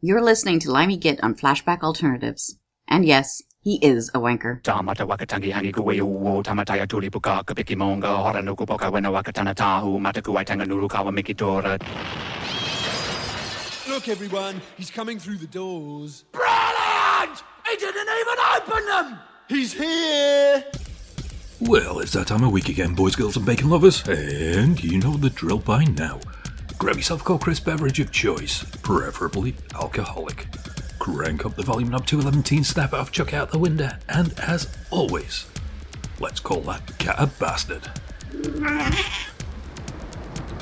You're listening to Limey Git on Flashback Alternatives. And yes, he is a wanker. Tamata wakatangi hangi kuwe uo tamataya tuli puka kapiki monga hora nuku poka wena wakatana tahu mataku waitanga nuru kawa mikitora. Look, everyone, he's coming through the doors. Brilliant! He didn't even open them! He's here! Well, it's that time of week again, boys, girls, and bacon lovers, and you know the drill by now. Grab yourself a cold crisp beverage of choice, preferably alcoholic. Crank up the volume knob to 11, snap off, chuck out the window, and as always, let's call that cat a bastard.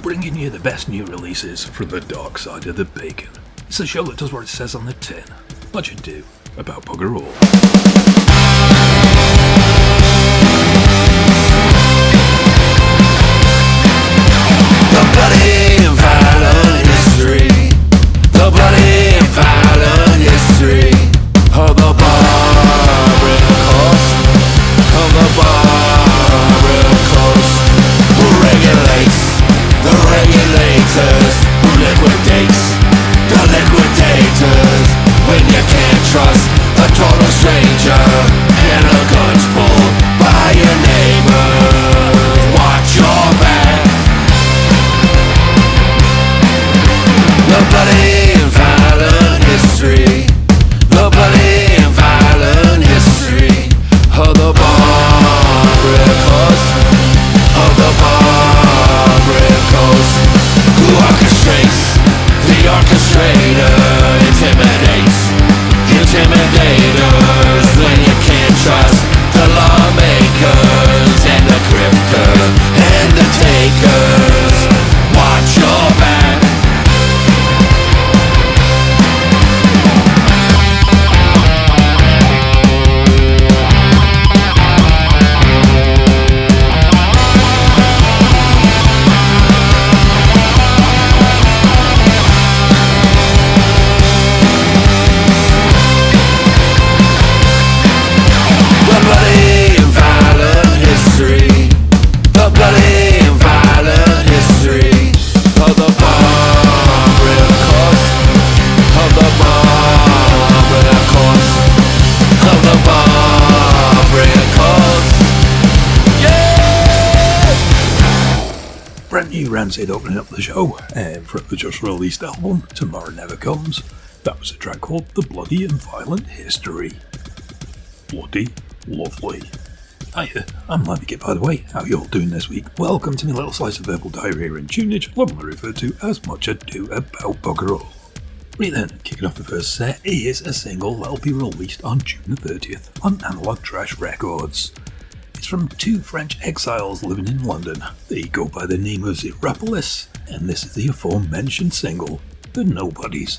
Bringing you the best new releases from the dark side of the bacon. It's a show that does what it says on the tin. Much ado about bugger all. Rancid opening up the show, um, and from the just released album, Tomorrow Never Comes, that was a track called The Bloody and Violent History. Bloody lovely. Hiya, uh, I'm Limey Git by the way, how you all doing this week? Welcome to my little slice of verbal diarrhea and tunage, lovingly referred to as much ado about bugger all. Right then, kicking off the first set is a single that'll be released on June the 30th on Analog Trash Records. It's from two French exiles living in London. They go by the name of Zeropolis, and this is the aforementioned single, The Nobodies.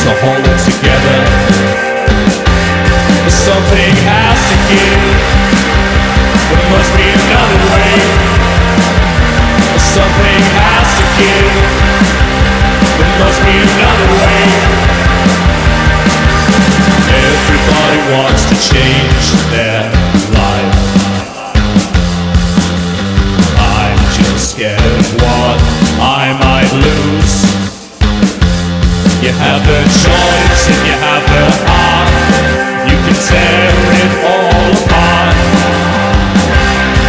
To hold it together. Something has to give. There must be another way. Something has to give. There must be another way. Everybody wants to change You have the choice if you have the heart. You can tear it all apart.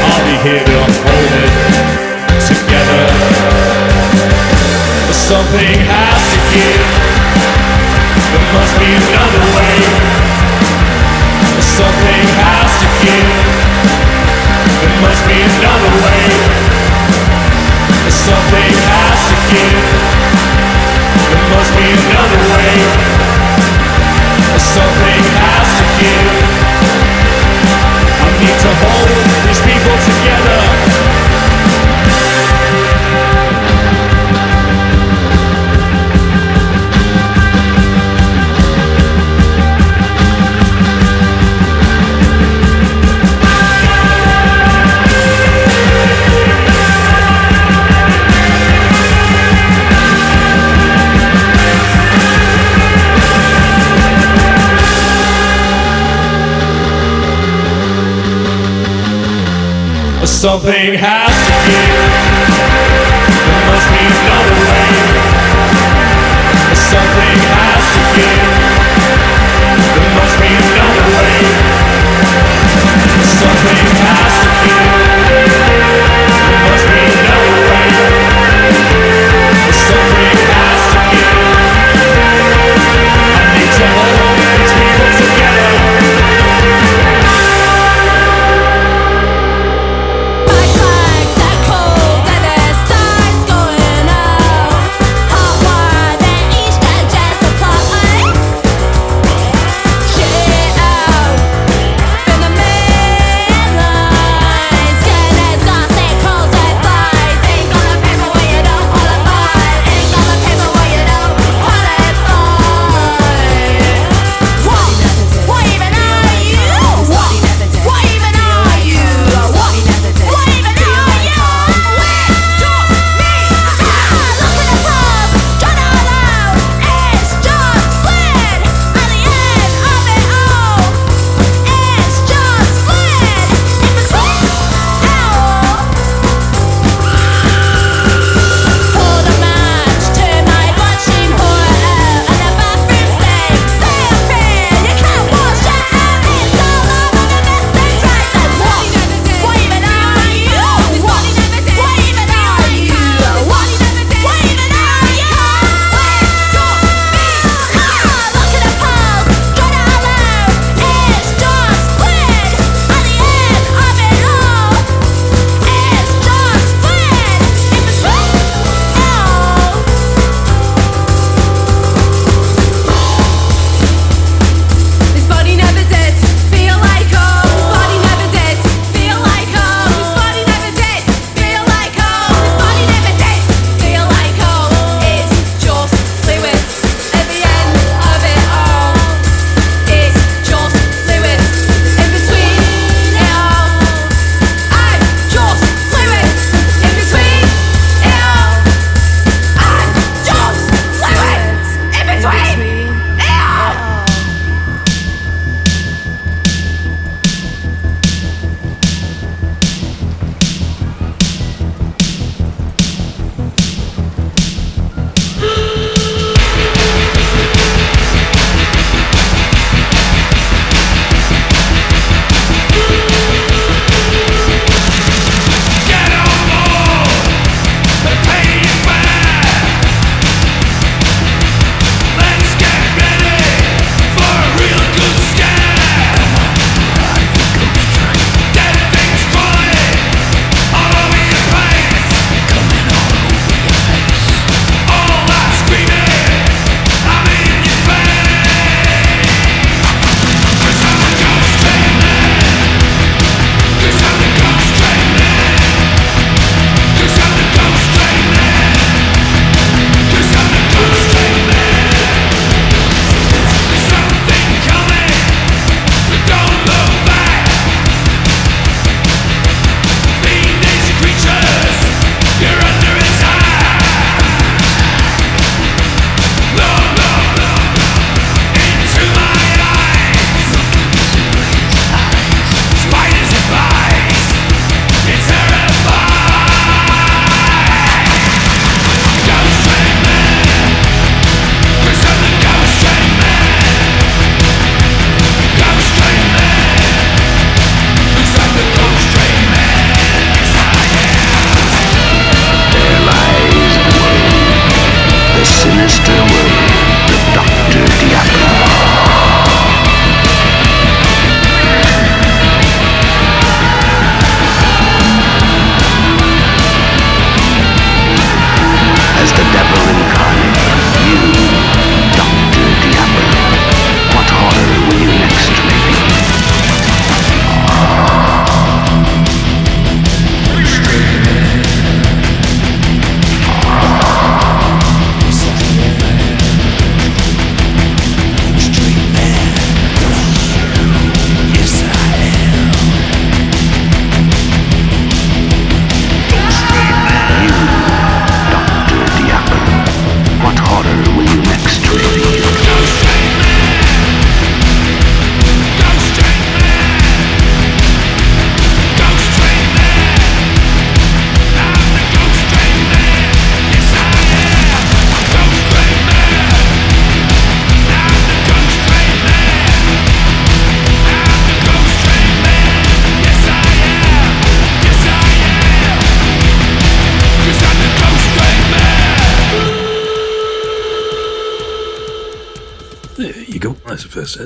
I'll be here to hold it together. But Something has to give. There must be another way. But Something has to give. There must be another way. But Something has to give. Something has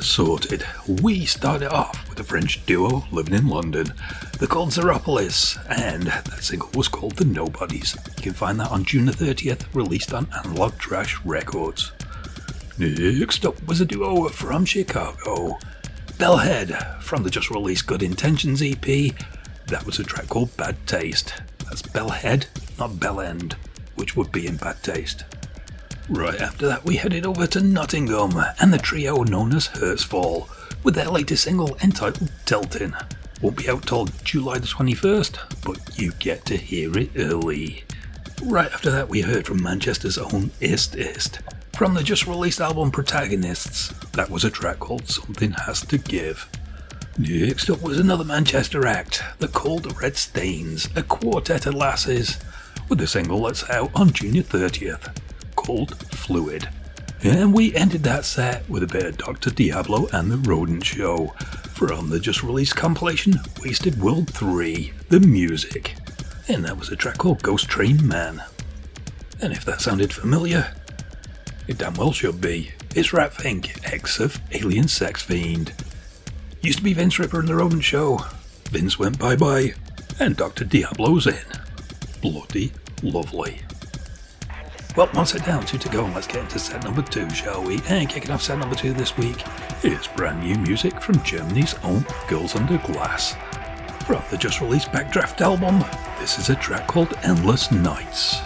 Sorted. We started off with a French duo living in London. They're called Zeropolis, and that single was called The Nobodies. You can find that on June the 30th, released on Analog Trash Records. Next up was a duo from Chicago. Bellhead, from the just released Good Intentions EP. That was a track called Bad Taste. That's Bellhead, not Bellend, which would be in bad taste. Right after that, we headed over to Nottingham and the trio known as Hurtsfall with their latest single entitled Tilting. Won't be out till July the 21st, but you get to hear it early. Right after that, we heard from Manchester's own Ist Ist from the just released album Protagonists. That was a track called Something Has to Give. Next up was another Manchester act, the Cold Red Stains, a quartet of lasses, with the single that's out on June 30th called Fluid. And we ended that set with a bit of Dr. Diablo and the Rodent Show from the just released compilation Wasted World 3 The Music. And that was a track called Ghost Train Man. And if that sounded familiar, it damn well should be. It's Rat Fink, ex of Alien Sex Fiend. Used to be Vince Ripper in the Rodent Show. Vince went bye bye, and Dr. Diablo's in. Bloody lovely. Well, one set down, two to go, and let's get into set number two, shall we? And kicking off set number two this week is brand new music from Germany's own Girls Under Glass. From the just released Backdraft album, this is a track called Endless Nights.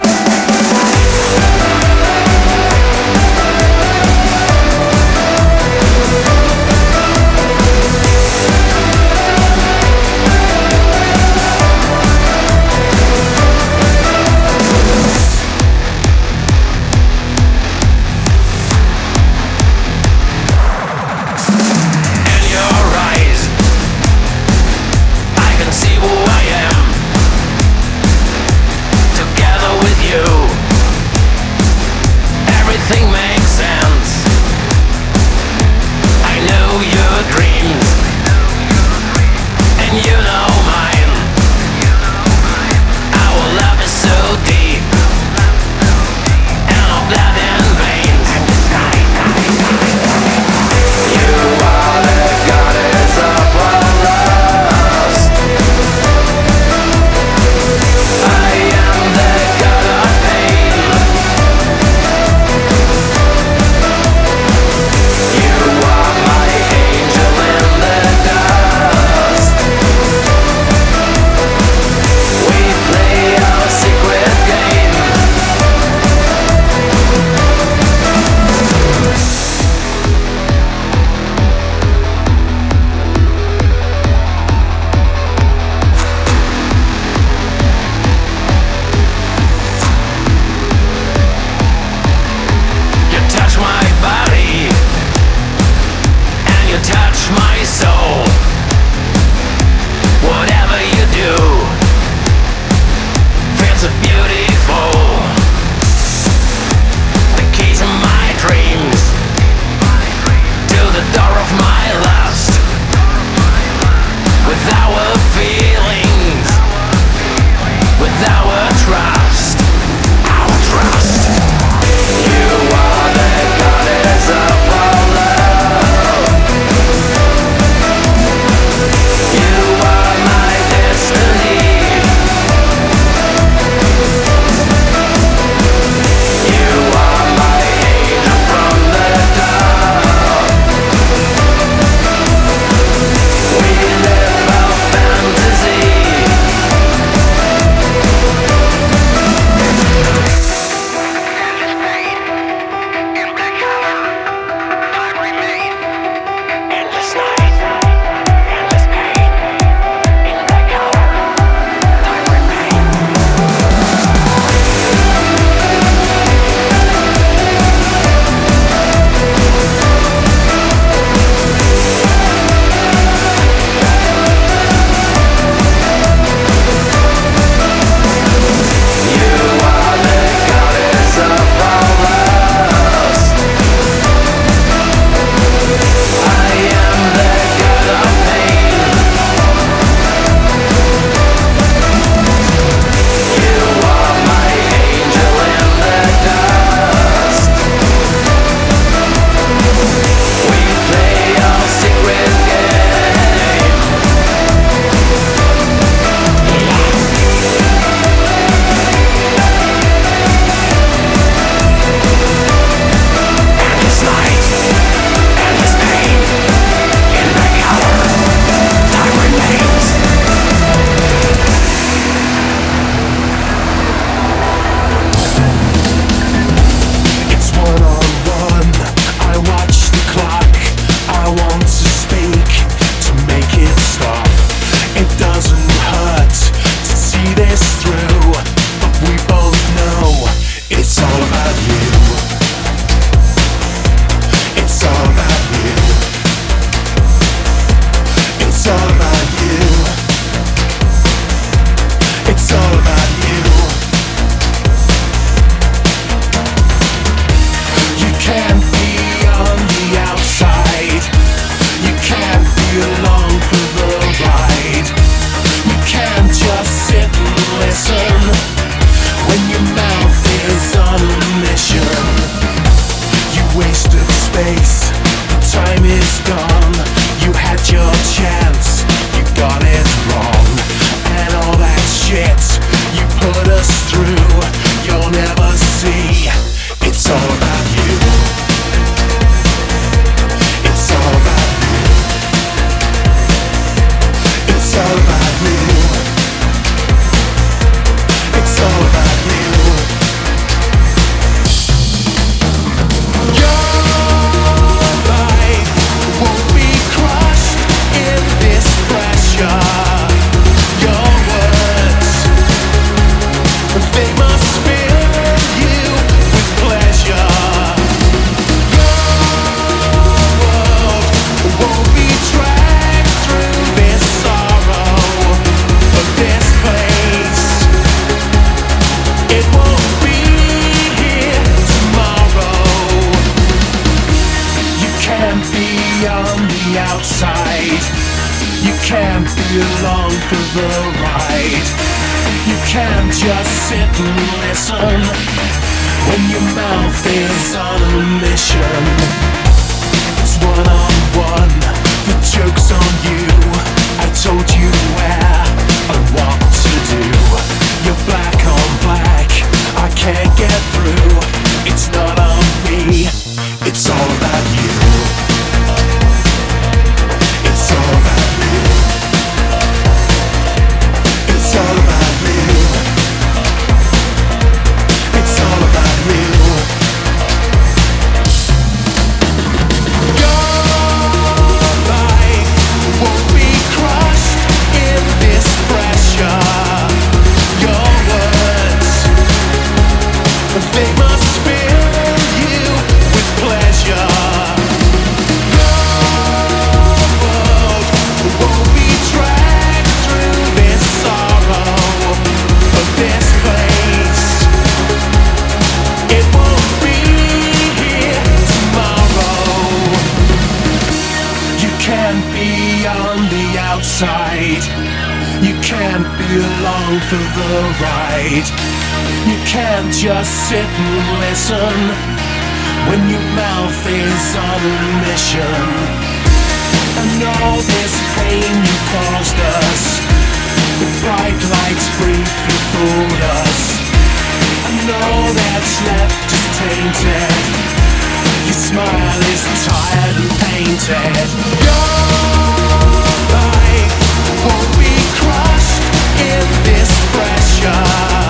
just sit and listen when your mouth is on a mission. And all this pain you caused us, the bright lights briefly fooled us. And all that's left is tainted. Your smile is tired and painted. Your life won't be crushed in this pressure.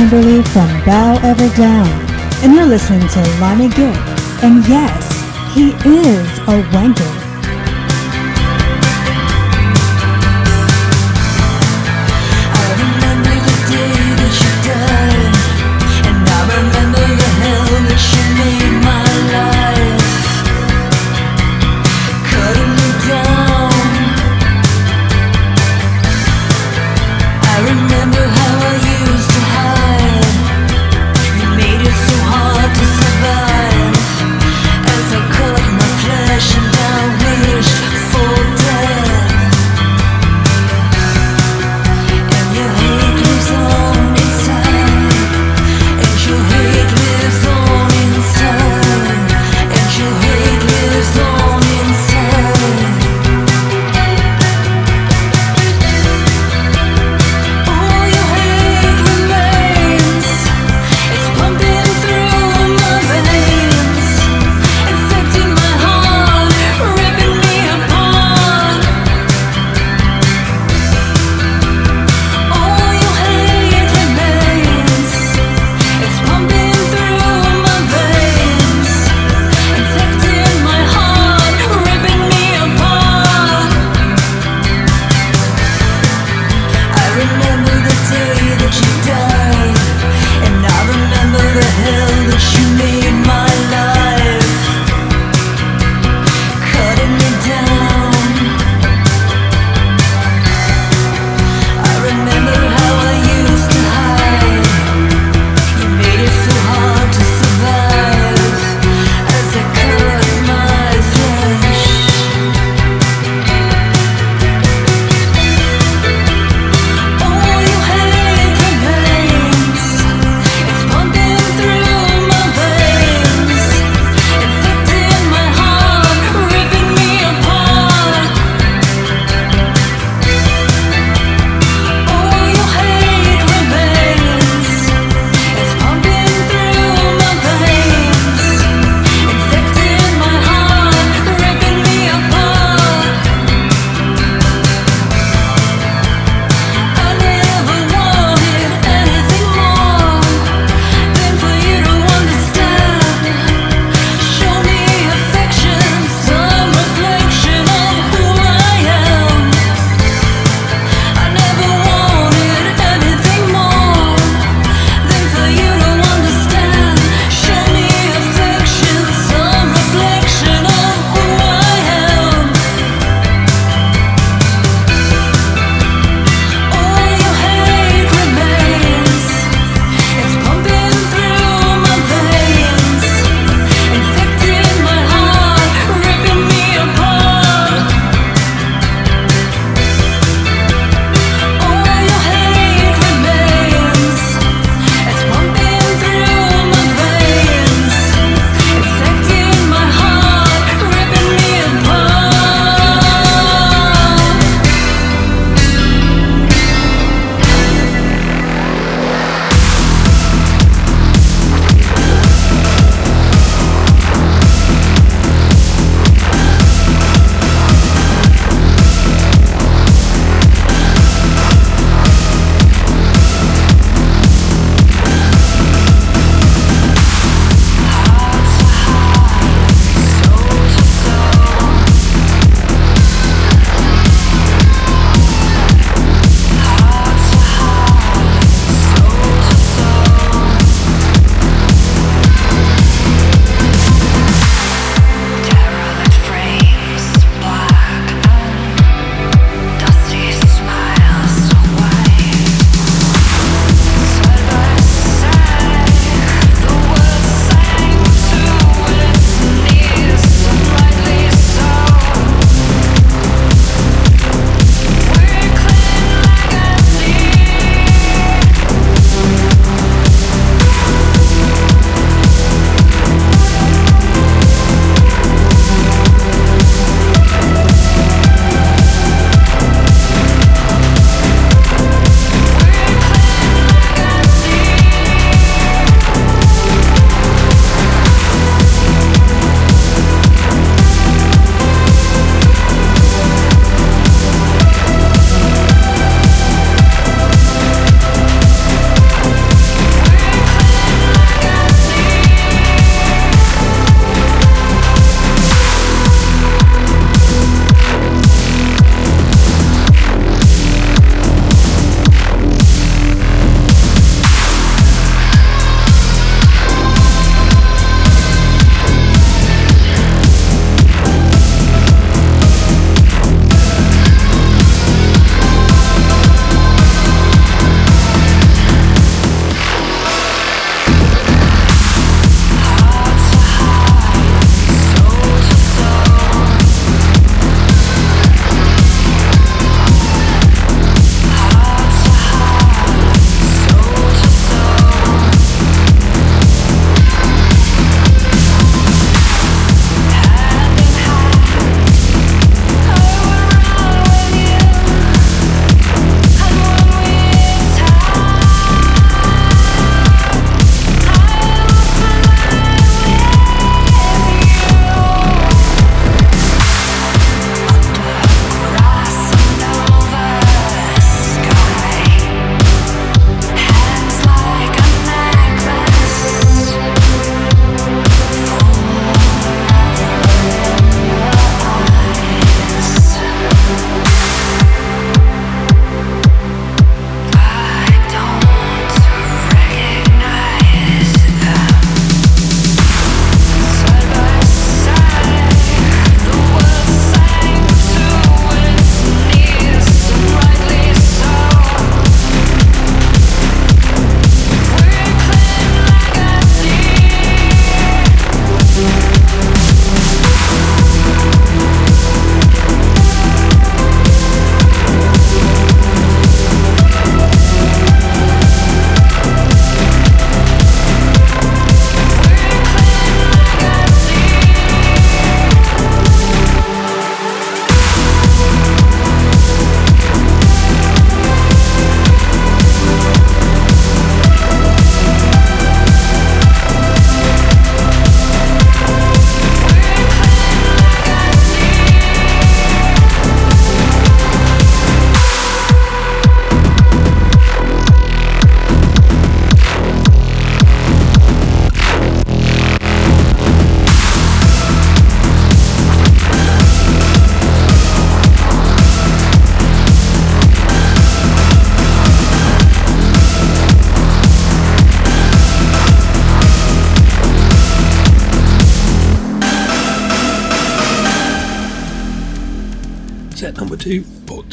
Kimberly from Bow Ever Down, and you're listening to Limey Git. And yes, he is a wanker.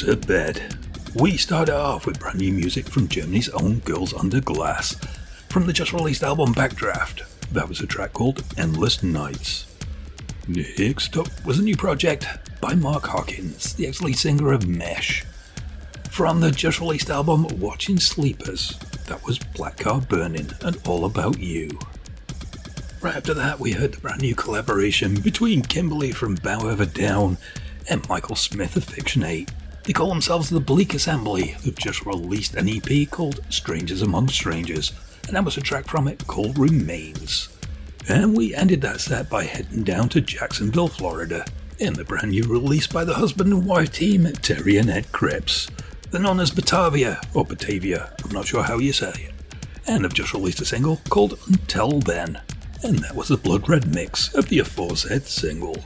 To Bed. We started off with brand new music from Germany's own Girls Under Glass from the just released album Backdraft. That was a track called Endless Nights. Next up was a new project by Mark Hockings, the ex lead singer of Mesh. From the just released album Watching Sleepers, that was Blackcarburning and All About You. Right after that, we heard the brand new collaboration between Kimberly from Bow Ever Down and Michael Smith of Fiction 8. They call themselves the Bleak Assembly. They've just released an EP called Strangers Among Strangers, and that was a track from it called Remains. And we ended that set by heading down to Jacksonville, Florida, in the brand new release by the husband and wife team Terry and Ed Cripps. They're known as Batávia, or Batávia, I'm not sure how you say it. And have just released a single called Until Then, and that was the Blood Red mix of the aforesaid single.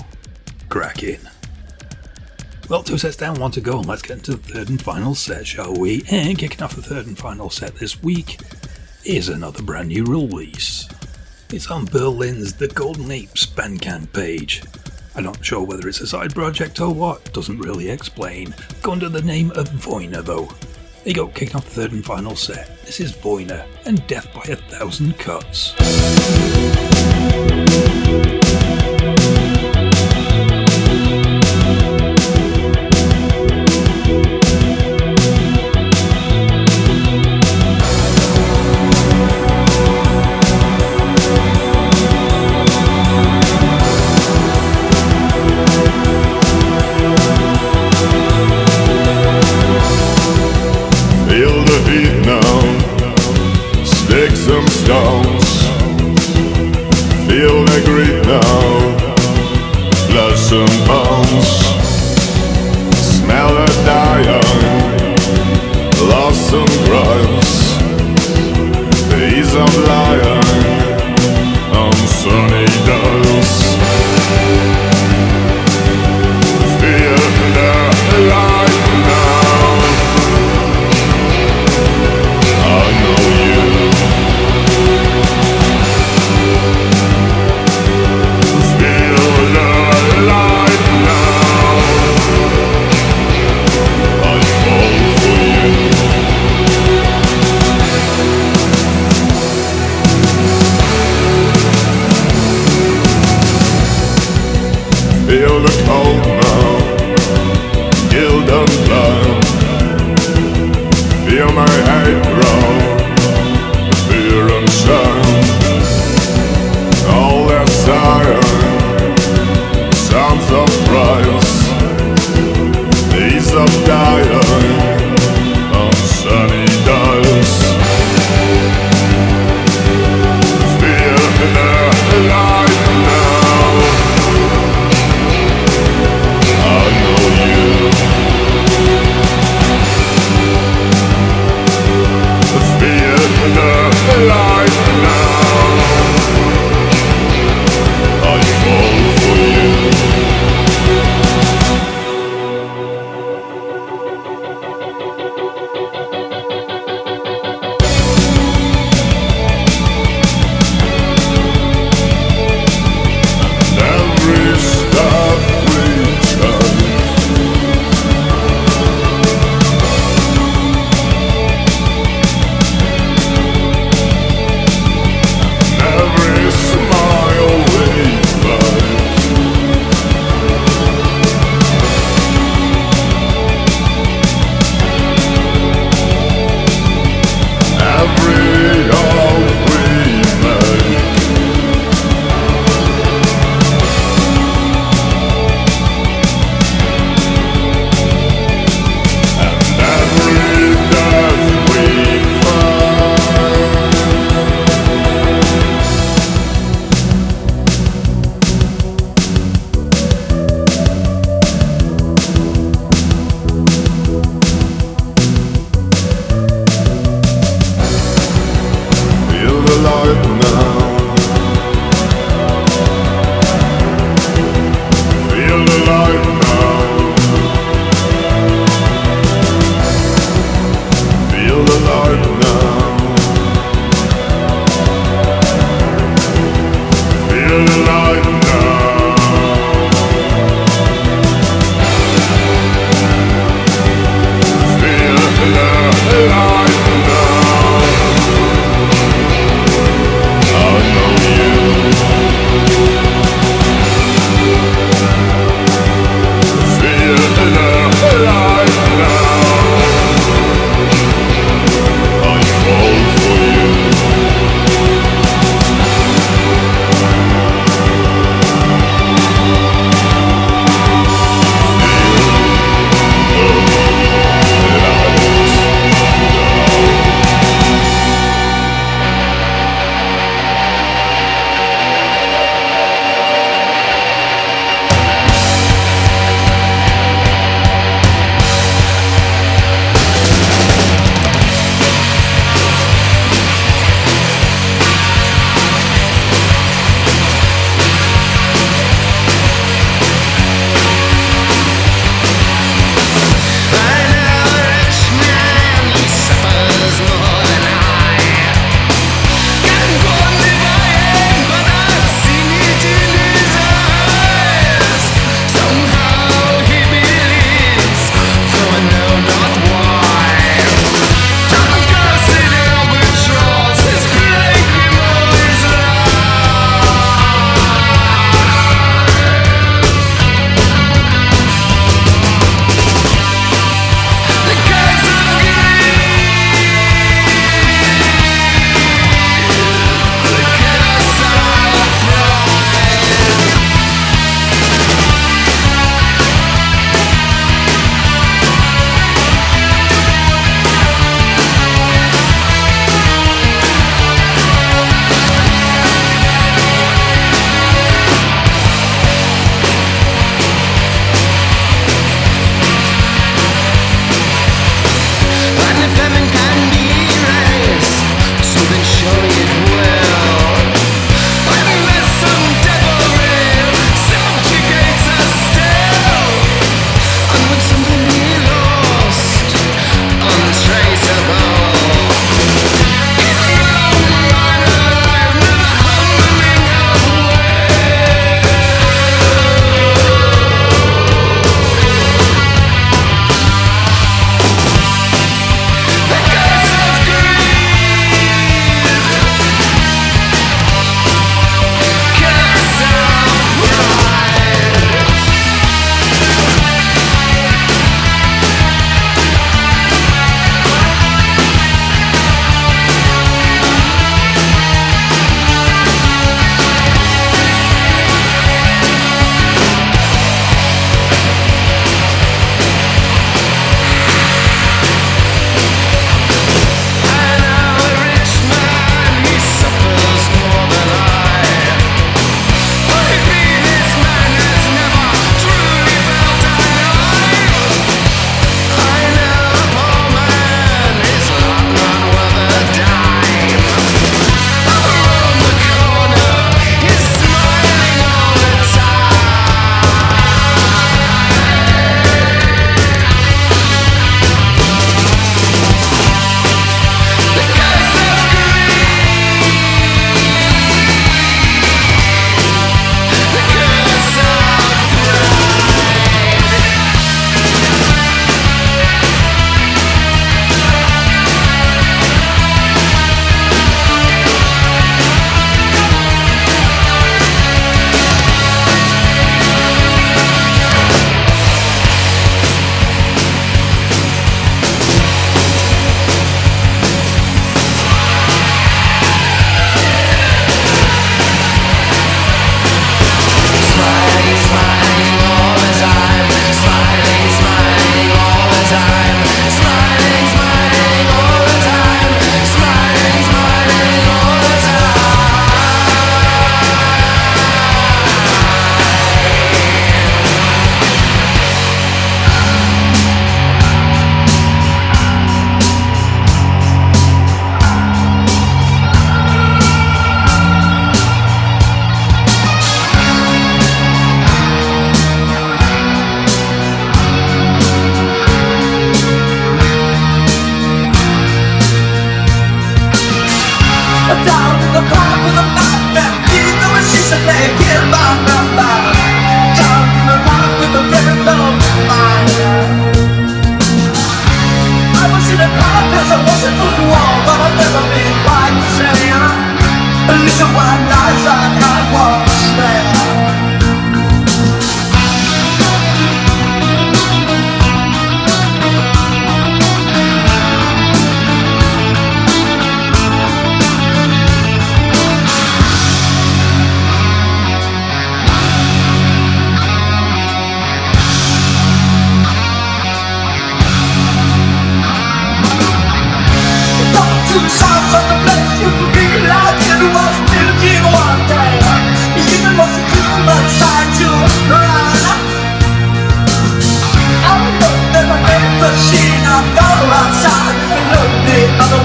Cracking. Well, two sets down, one to go, and let's get into the third and final set, shall we? And kicking off the third and final set this week is another brand new release. It's on Berlin's The Golden Apes Bandcamp page. I'm not sure whether it's a side project or what, doesn't really explain. Go under the name of Voyna though. There you go, kicking off the third and final set. This is Voyna and Death by a Thousand Cuts.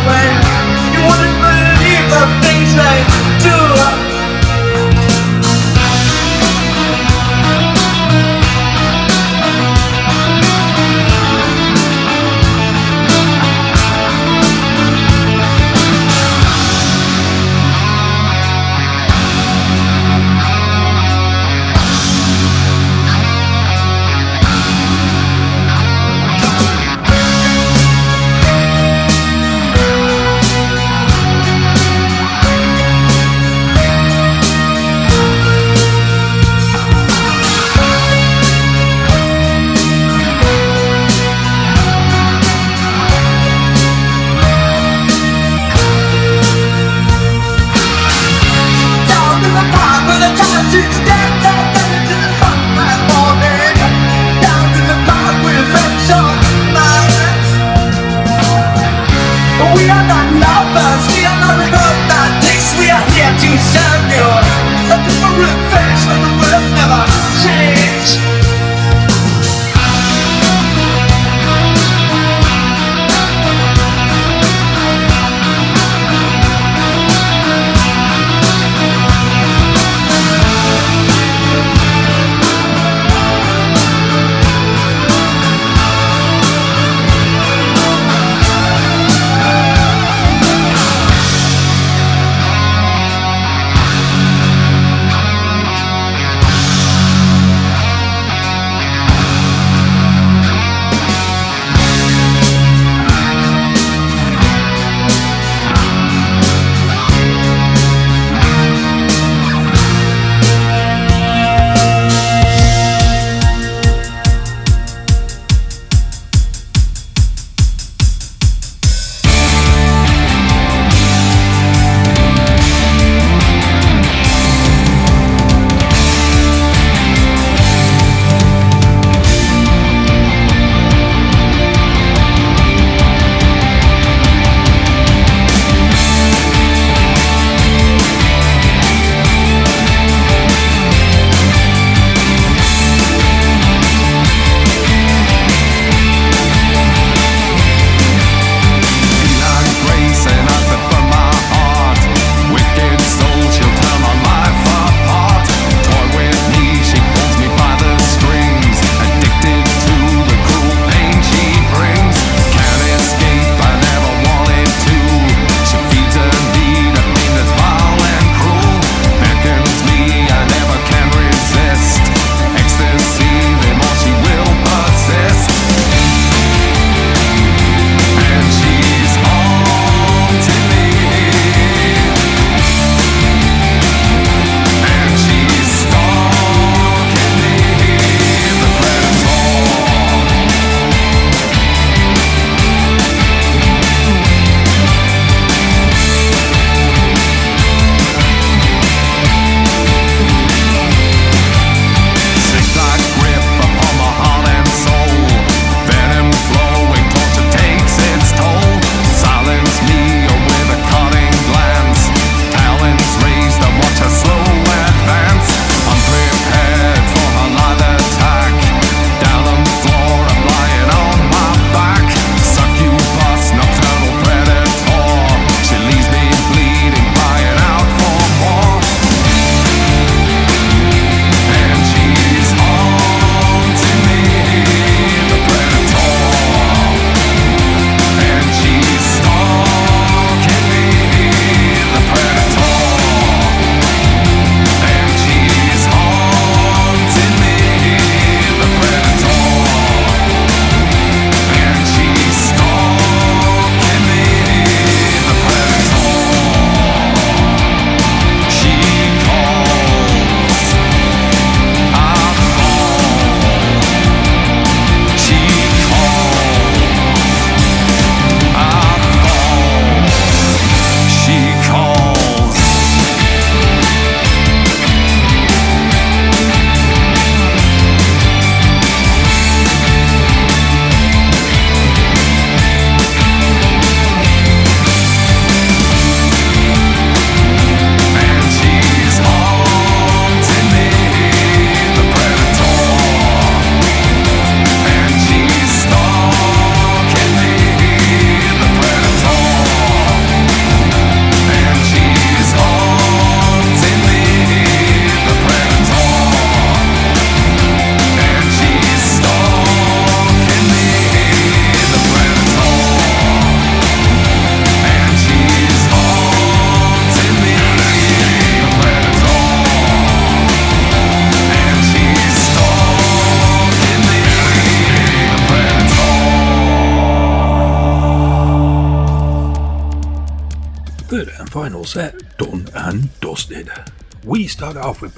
The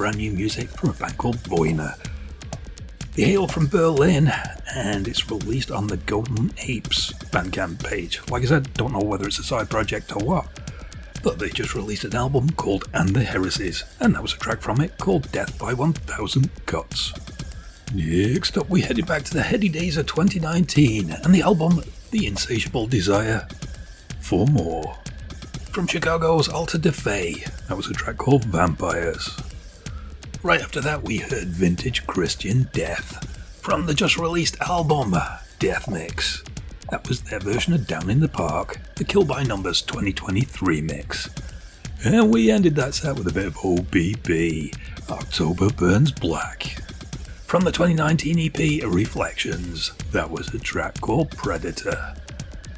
brand new music from a band called Voyna. They hail from Berlin and it's released on the Golden Apes Bandcamp page. Like I said, don't know whether it's a side project or what, but they just released an album called And the Heresies, and that was a track from it called Death by 1000 Cuts. Next up, we headed back to the heady days of 2019 and the album The Insatiable Desire for More. From Chicago's Altar De Fey, that was a track called Vampires. Right after that, we heard Vintage Christian Death from the just released album Death Mix. That was their version of Down in the Park, the Kill by Numbers 2023 mix. And we ended that set with a bit of OBB, October Burns Black. From the 2019 EP Reflections, that was a track called Predator.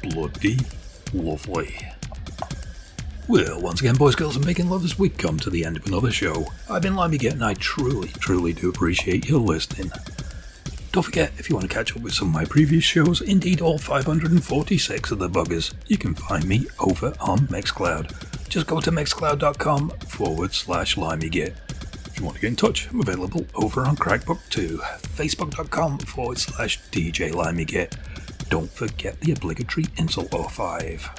Bloody lovely. Well, once again, boys, girls, and making lovers, we come to the end of another show. I've been Limey Git, and I truly, truly do appreciate your listening. Don't forget, if you want to catch up with some of my previous shows, indeed all 546 of the buggers, you can find me over on Mixcloud. Just go to mixcloud.com forward slash limegit. If you want to get in touch, I'm available over on Crackbook too. Facebook.com forward slash DJ Limegit. Don't forget the obligatory insult or five.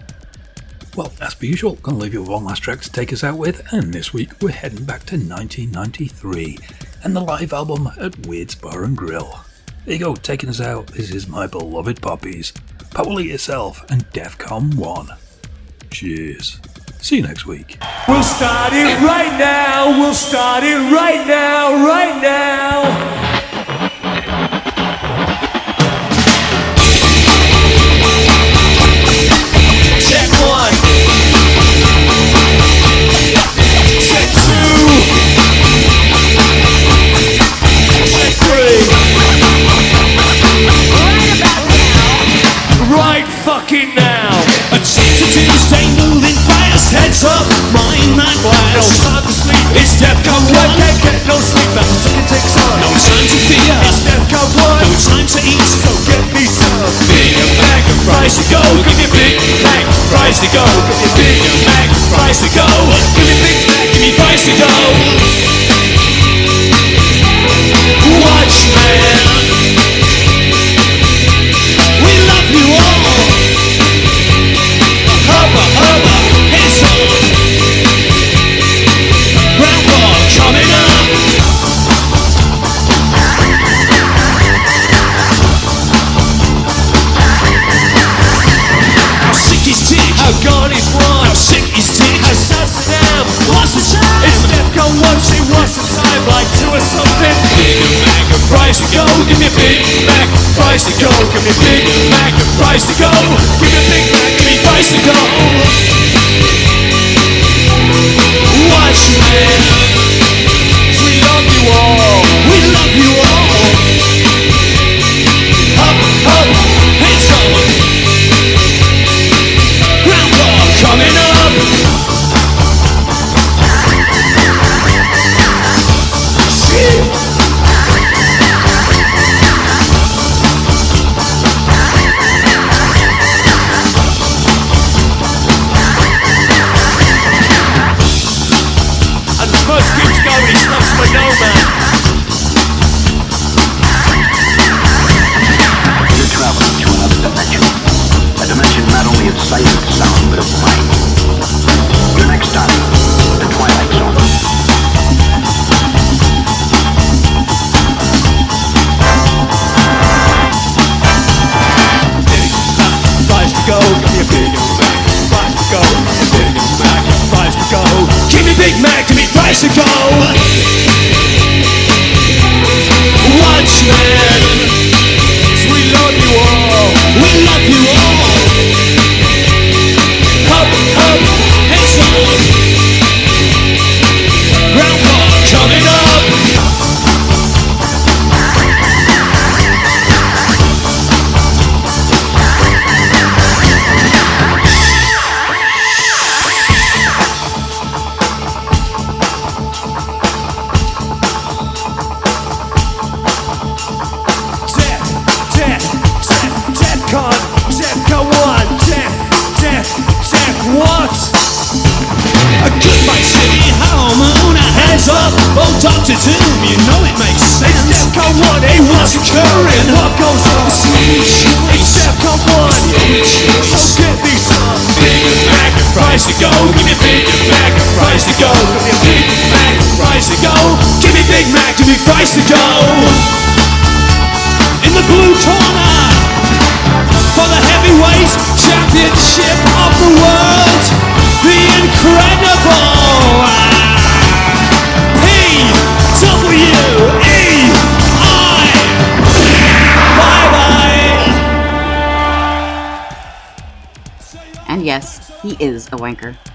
Well, as per usual, gonna leave you with one last track to take us out with, and this week we're heading back to 1993 and the live album at Weird's Bar and Grill. There you go, taking us out. This is my beloved puppies, Pop Will Eat Itself and Defcon 1. Cheers. See you next week. We'll start it right now. We'll start it right now, right now. To go. Bye. And yes, he is a wanker.